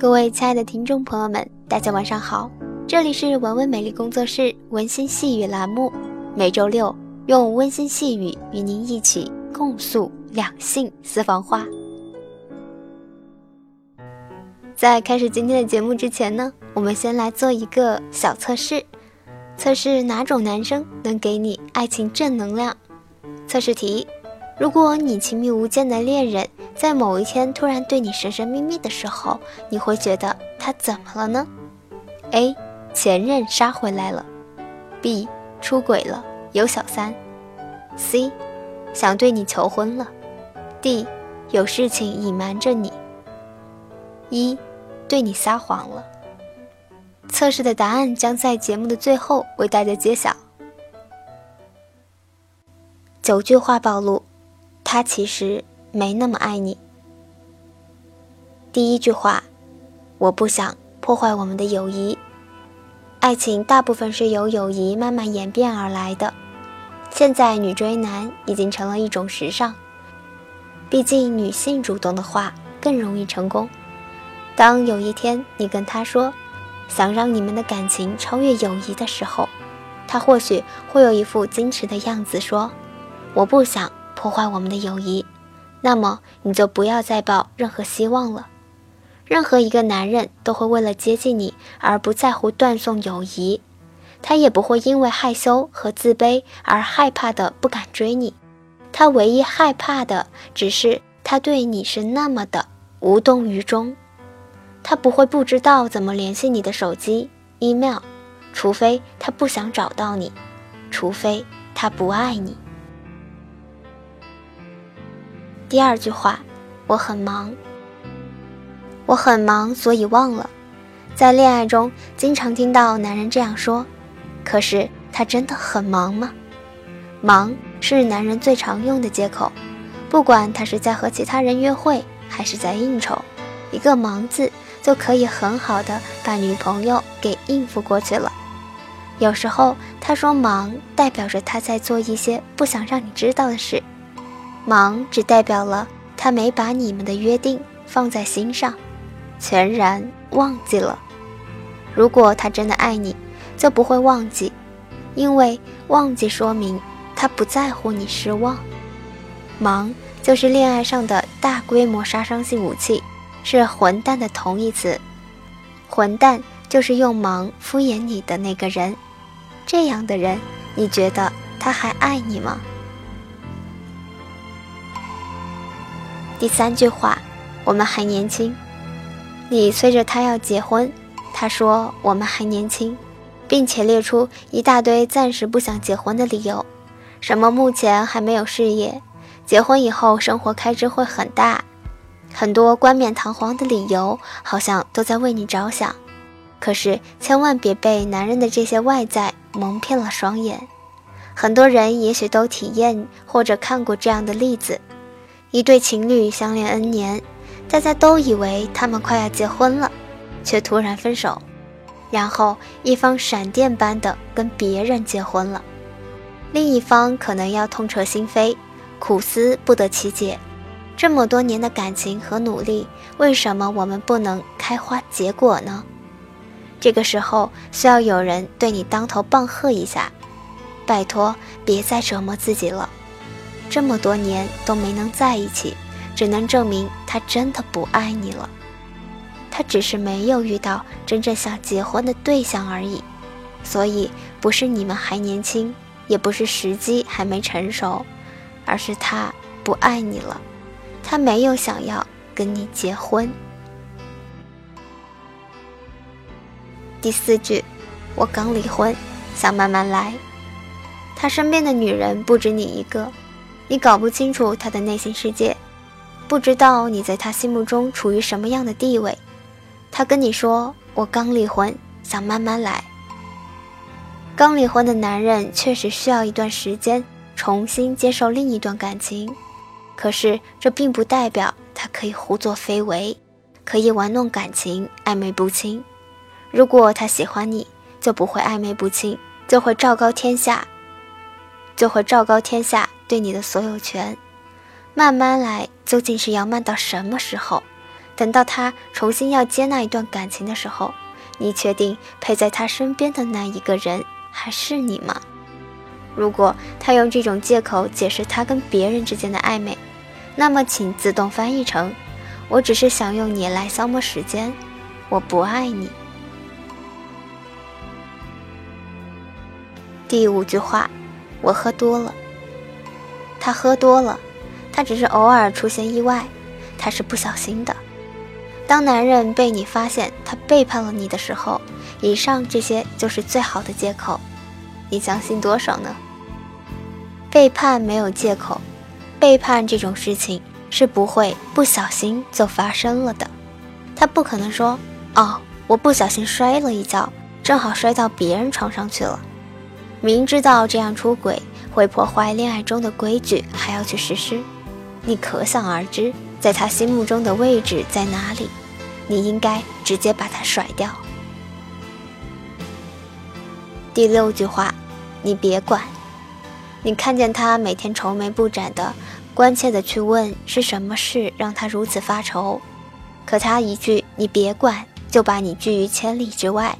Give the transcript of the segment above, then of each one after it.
各位亲爱的听众朋友们，大家晚上好，这里是文文美丽工作室温馨细语栏目，每周六用温馨细语与您一起共诉两性私房话。在开始今天的节目之前呢，我们先来做一个小测试，测试哪种男生能给你爱情正能量。测试题：如果你亲密无间的恋人。在某一天突然对你神神秘秘的时候，你会觉得他怎么了呢？A. 前任杀回来了；B. 出轨了，有小三；C. 想对你求婚了；D. 有事情隐瞒着你；一对你撒谎了。测试的答案将在节目的最后为大家揭晓。九句话暴露，他其实。没那么爱你。第一句话，我不想破坏我们的友谊。爱情大部分是由友谊慢慢演变而来的。现在女追男已经成了一种时尚，毕竟女性主动的话更容易成功。当有一天你跟他说想让你们的感情超越友谊的时候，他或许会有一副矜持的样子说：“我不想破坏我们的友谊。”那么你就不要再抱任何希望了。任何一个男人都会为了接近你而不在乎断送友谊，他也不会因为害羞和自卑而害怕的不敢追你。他唯一害怕的只是他对你是那么的无动于衷。他不会不知道怎么联系你的手机、email，除非他不想找到你，除非他不爱你。第二句话，我很忙。我很忙，所以忘了。在恋爱中，经常听到男人这样说，可是他真的很忙吗？忙是男人最常用的借口，不管他是在和其他人约会，还是在应酬，一个“忙”字就可以很好的把女朋友给应付过去了。有时候他说忙，代表着他在做一些不想让你知道的事。忙只代表了他没把你们的约定放在心上，全然忘记了。如果他真的爱你，就不会忘记，因为忘记说明他不在乎你失望。忙就是恋爱上的大规模杀伤性武器，是混蛋的同义词。混蛋就是用忙敷衍你的那个人。这样的人，你觉得他还爱你吗？第三句话，我们还年轻。你催着他要结婚，他说我们还年轻，并且列出一大堆暂时不想结婚的理由，什么目前还没有事业，结婚以后生活开支会很大，很多冠冕堂皇的理由，好像都在为你着想。可是千万别被男人的这些外在蒙骗了双眼。很多人也许都体验或者看过这样的例子。一对情侣相恋 N 年，大家都以为他们快要结婚了，却突然分手，然后一方闪电般的跟别人结婚了，另一方可能要痛彻心扉，苦思不得其解，这么多年的感情和努力，为什么我们不能开花结果呢？这个时候需要有人对你当头棒喝一下，拜托别再折磨自己了。这么多年都没能在一起，只能证明他真的不爱你了。他只是没有遇到真正想结婚的对象而已。所以不是你们还年轻，也不是时机还没成熟，而是他不爱你了。他没有想要跟你结婚。第四句，我刚离婚，想慢慢来。他身边的女人不止你一个。你搞不清楚他的内心世界，不知道你在他心目中处于什么样的地位。他跟你说：“我刚离婚，想慢慢来。”刚离婚的男人确实需要一段时间重新接受另一段感情，可是这并不代表他可以胡作非为，可以玩弄感情、暧昧不清。如果他喜欢你，就不会暧昧不清，就会昭告天下，就会昭告天下。对你的所有权，慢慢来，究竟是要慢到什么时候？等到他重新要接纳一段感情的时候，你确定陪在他身边的那一个人还是你吗？如果他用这种借口解释他跟别人之间的暧昧，那么请自动翻译成：我只是想用你来消磨时间，我不爱你。第五句话，我喝多了。他喝多了，他只是偶尔出现意外，他是不小心的。当男人被你发现他背叛了你的时候，以上这些就是最好的借口，你相信多少呢？背叛没有借口，背叛这种事情是不会不小心就发生了的。他不可能说：“哦，我不小心摔了一跤，正好摔到别人床上去了。”明知道这样出轨会破坏恋爱中的规矩，还要去实施，你可想而知。在他心目中的位置在哪里？你应该直接把他甩掉。第六句话，你别管。你看见他每天愁眉不展的，关切的去问是什么事让他如此发愁，可他一句“你别管”就把你拒于千里之外。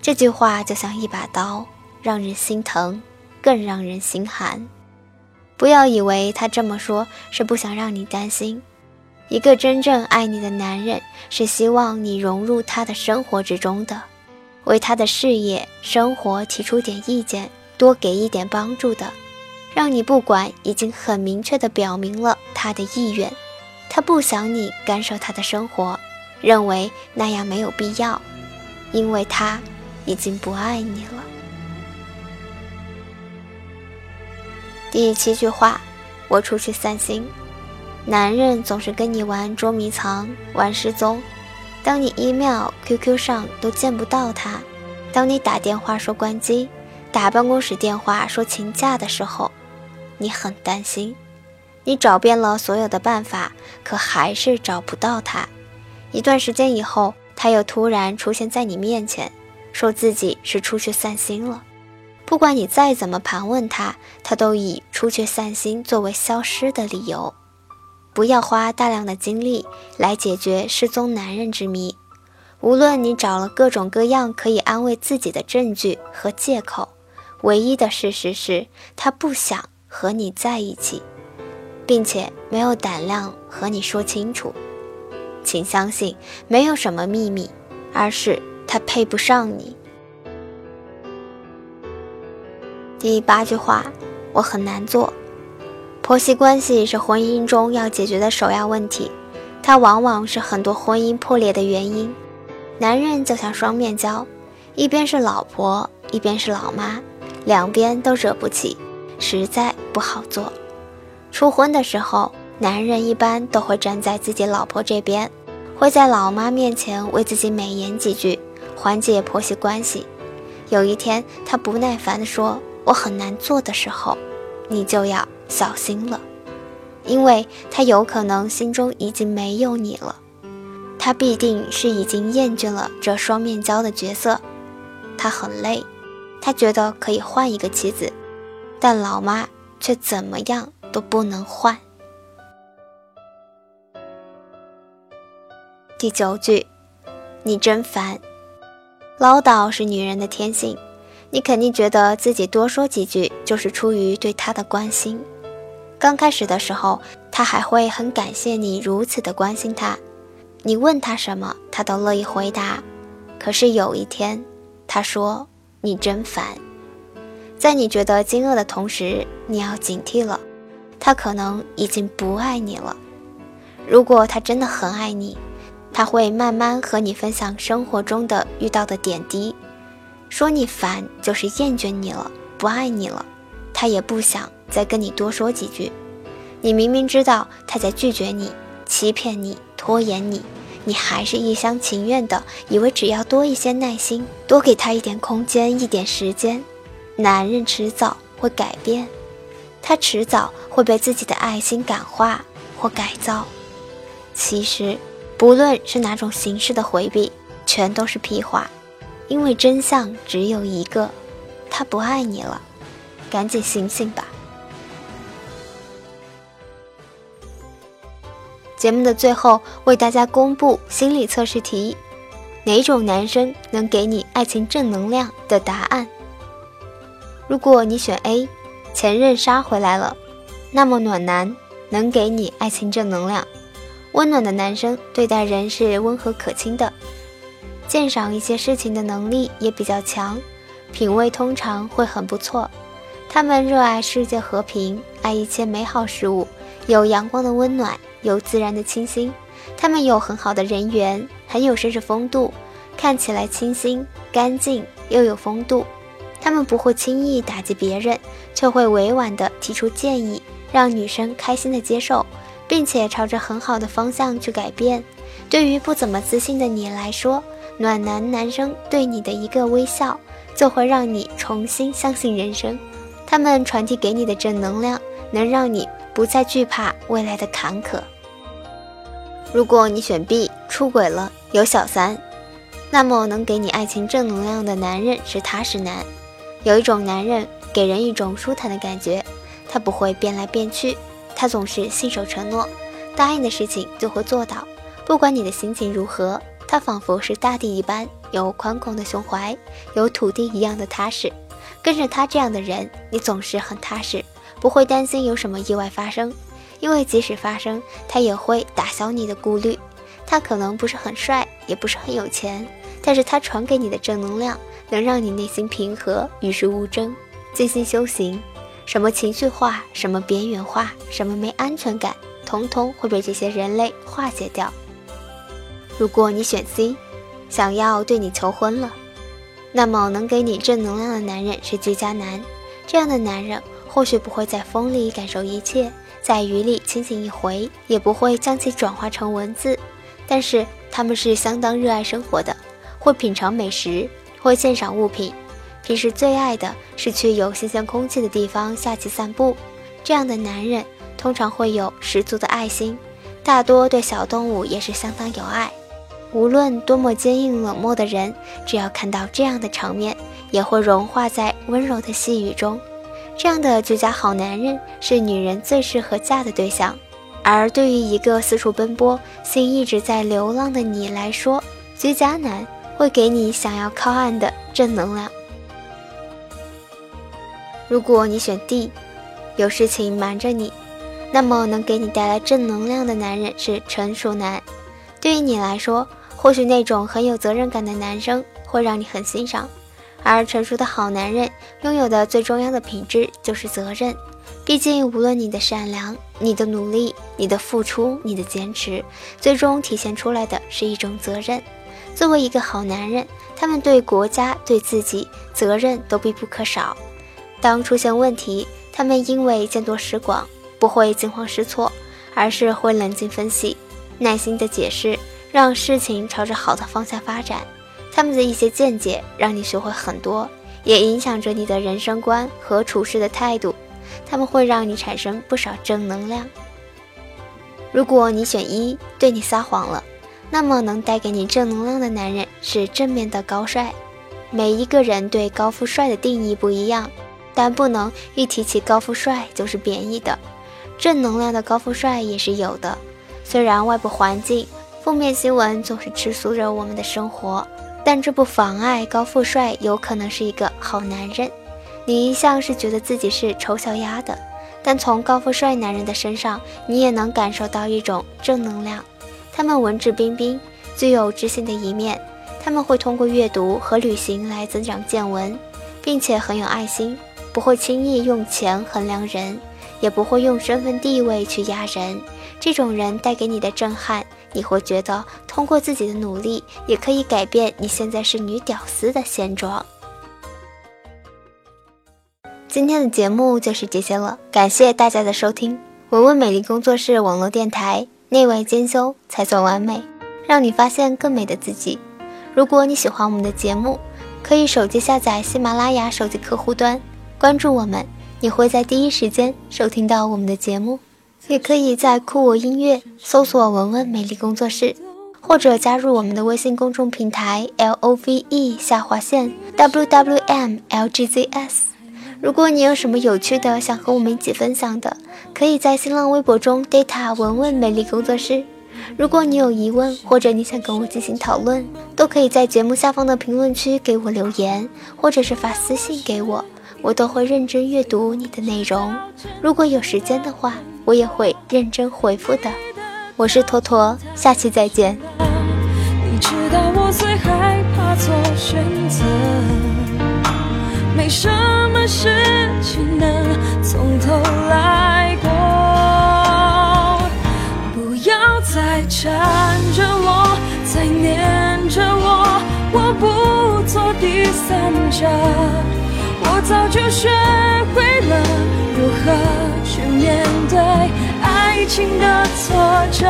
这句话就像一把刀，让人心疼，更让人心寒。不要以为他这么说是不想让你担心。一个真正爱你的男人，是希望你融入他的生活之中的，为他的事业、生活提出点意见，多给一点帮助的，让你不管已经很明确的表明了他的意愿，他不想你干涉他的生活，认为那样没有必要，因为他已经不爱你了。第七句话，我出去散心。男人总是跟你玩捉迷藏、玩失踪。当你 email、QQ 上都见不到他，当你打电话说关机、打办公室电话说请假的时候，你很担心。你找遍了所有的办法，可还是找不到他。一段时间以后，他又突然出现在你面前，说自己是出去散心了。不管你再怎么盘问他，他都以出去散心作为消失的理由。不要花大量的精力来解决失踪男人之谜。无论你找了各种各样可以安慰自己的证据和借口，唯一的事实是他不想和你在一起，并且没有胆量和你说清楚。请相信，没有什么秘密，而是他配不上你。第八句话，我很难做。婆媳关系是婚姻中要解决的首要问题，它往往是很多婚姻破裂的原因。男人就像双面胶，一边是老婆，一边是老妈，两边都惹不起，实在不好做。初婚的时候，男人一般都会站在自己老婆这边，会在老妈面前为自己美言几句，缓解婆媳关系。有一天，他不耐烦地说：“我很难做的时候，你就要。”小心了，因为他有可能心中已经没有你了，他必定是已经厌倦了这双面胶的角色，他很累，他觉得可以换一个妻子，但老妈却怎么样都不能换。第九句，你真烦，唠叨是女人的天性，你肯定觉得自己多说几句就是出于对他的关心。刚开始的时候，他还会很感谢你如此的关心他，你问他什么，他都乐意回答。可是有一天，他说：“你真烦。”在你觉得惊愕的同时，你要警惕了，他可能已经不爱你了。如果他真的很爱你，他会慢慢和你分享生活中的遇到的点滴，说你烦就是厌倦你了，不爱你了，他也不想。再跟你多说几句，你明明知道他在拒绝你、欺骗你、拖延你，你还是一厢情愿的以为只要多一些耐心，多给他一点空间、一点时间，男人迟早会改变，他迟早会被自己的爱心感化或改造。其实，不论是哪种形式的回避，全都是屁话，因为真相只有一个，他不爱你了，赶紧醒醒吧。节目的最后为大家公布心理测试题：哪种男生能给你爱情正能量的答案？如果你选 A，前任杀回来了，那么暖男能给你爱情正能量。温暖的男生对待人是温和可亲的，鉴赏一些事情的能力也比较强，品味通常会很不错。他们热爱世界和平，爱一切美好事物，有阳光的温暖，有自然的清新。他们有很好的人缘，很有绅士风度，看起来清新干净又有风度。他们不会轻易打击别人，却会委婉地提出建议，让女生开心地接受，并且朝着很好的方向去改变。对于不怎么自信的你来说，暖男男生对你的一个微笑，就会让你重新相信人生。他们传递给你的正能量，能让你不再惧怕未来的坎坷。如果你选 B，出轨了有小三，那么能给你爱情正能量的男人是踏实男。有一种男人给人一种舒坦的感觉，他不会变来变去，他总是信守承诺，答应的事情就会做到。不管你的心情如何，他仿佛是大地一般，有宽广的胸怀，有土地一样的踏实。跟着他这样的人，你总是很踏实，不会担心有什么意外发生，因为即使发生，他也会打消你的顾虑。他可能不是很帅，也不是很有钱，但是他传给你的正能量。能让你内心平和，与世无争，静心修行。什么情绪化，什么边缘化，什么没安全感，通通会被这些人类化解掉。如果你选 C，想要对你求婚了，那么能给你正能量的男人是居家男。这样的男人或许不会在风里感受一切，在雨里清醒一回，也不会将其转化成文字，但是他们是相当热爱生活的，会品尝美食。会鉴赏物品，平时最爱的是去有新鲜空气的地方下棋散步。这样的男人通常会有十足的爱心，大多对小动物也是相当有爱。无论多么坚硬冷漠的人，只要看到这样的场面，也会融化在温柔的细雨中。这样的居家好男人是女人最适合嫁的对象。而对于一个四处奔波、心一直在流浪的你来说，居家男。会给你想要靠岸的正能量。如果你选 D，有事情瞒着你，那么能给你带来正能量的男人是成熟男。对于你来说，或许那种很有责任感的男生会让你很欣赏，而成熟的好男人拥有的最重要的品质就是责任。毕竟，无论你的善良、你的努力、你的付出、你的坚持，最终体现出来的是一种责任。作为一个好男人，他们对国家、对自己责任都必不可少。当出现问题，他们因为见多识广，不会惊慌失措，而是会冷静分析，耐心的解释，让事情朝着好的方向发展。他们的一些见解让你学会很多，也影响着你的人生观和处事的态度。他们会让你产生不少正能量。如果你选一，对你撒谎了。那么能带给你正能量的男人是正面的高帅。每一个人对高富帅的定义不一样，但不能一提起高富帅就是贬义的。正能量的高富帅也是有的。虽然外部环境、负面新闻总是吃素着我们的生活，但这不妨碍高富帅有可能是一个好男人。你一向是觉得自己是丑小鸭的，但从高富帅男人的身上，你也能感受到一种正能量。他们文质彬彬，具有知性的一面。他们会通过阅读和旅行来增长见闻，并且很有爱心，不会轻易用钱衡量人，也不会用身份地位去压人。这种人带给你的震撼，你会觉得通过自己的努力，也可以改变你现在是女屌丝的现状。今天的节目就是这些了，感谢大家的收听，文文美丽工作室网络电台。内外兼修才算完美，让你发现更美的自己。如果你喜欢我们的节目，可以手机下载喜马拉雅手机客户端，关注我们，你会在第一时间收听到我们的节目。也可以在酷我音乐搜索“文文美丽工作室”，或者加入我们的微信公众平台 L O V E 下划线 W W M L G Z S。如果你有什么有趣的想和我们一起分享的，可以在新浪微博中 data 文文美丽工作室。如果你有疑问，或者你想跟我进行讨论，都可以在节目下方的评论区给我留言，或者是发私信给我，我都会认真阅读你的内容。如果有时间的话，我也会认真回复的。我是坨坨，下期再见。你知道我最害怕做选择，没什么事情能从头来过。不要再缠着我，再黏着我，我不做第三者。我早就学会了如何去面对爱情的挫折。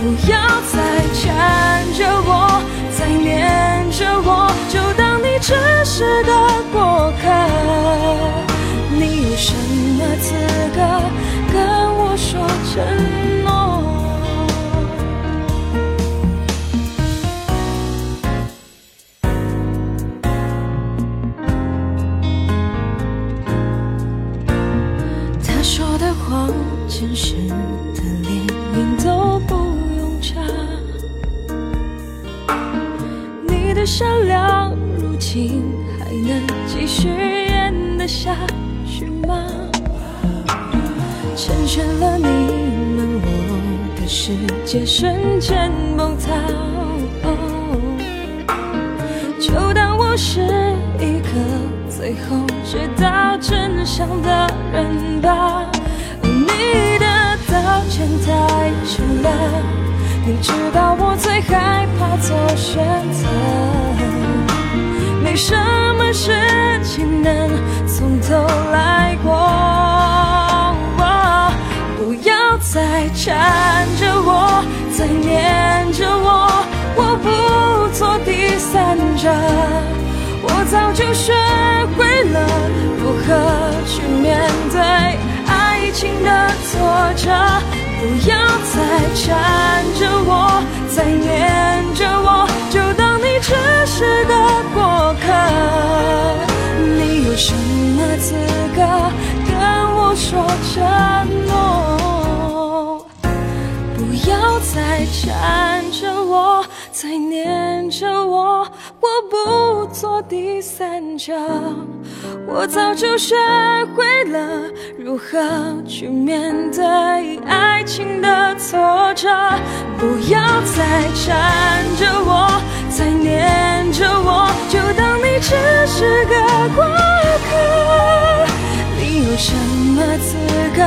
不要再缠着我，再黏着我，就当你只是个过客。你有什么资格跟我说承真？实的连影都不用查，你的善良如今还能继续演得下去吗？成全了你们，我的世界瞬间崩塌。就当我是一个最后知道真相的人吧。你知道我最害怕做选择，没什么事情能从头来过。不要再缠着我，再黏着我，我不做第三者。我早就学会了如何去面对。爱情的挫折，不要再缠再缠着我，再黏着我，我不做第三者。我早就学会了如何去面对爱情的挫折，不要再缠着我，再黏着我，就当你只是个过客。你有什么资格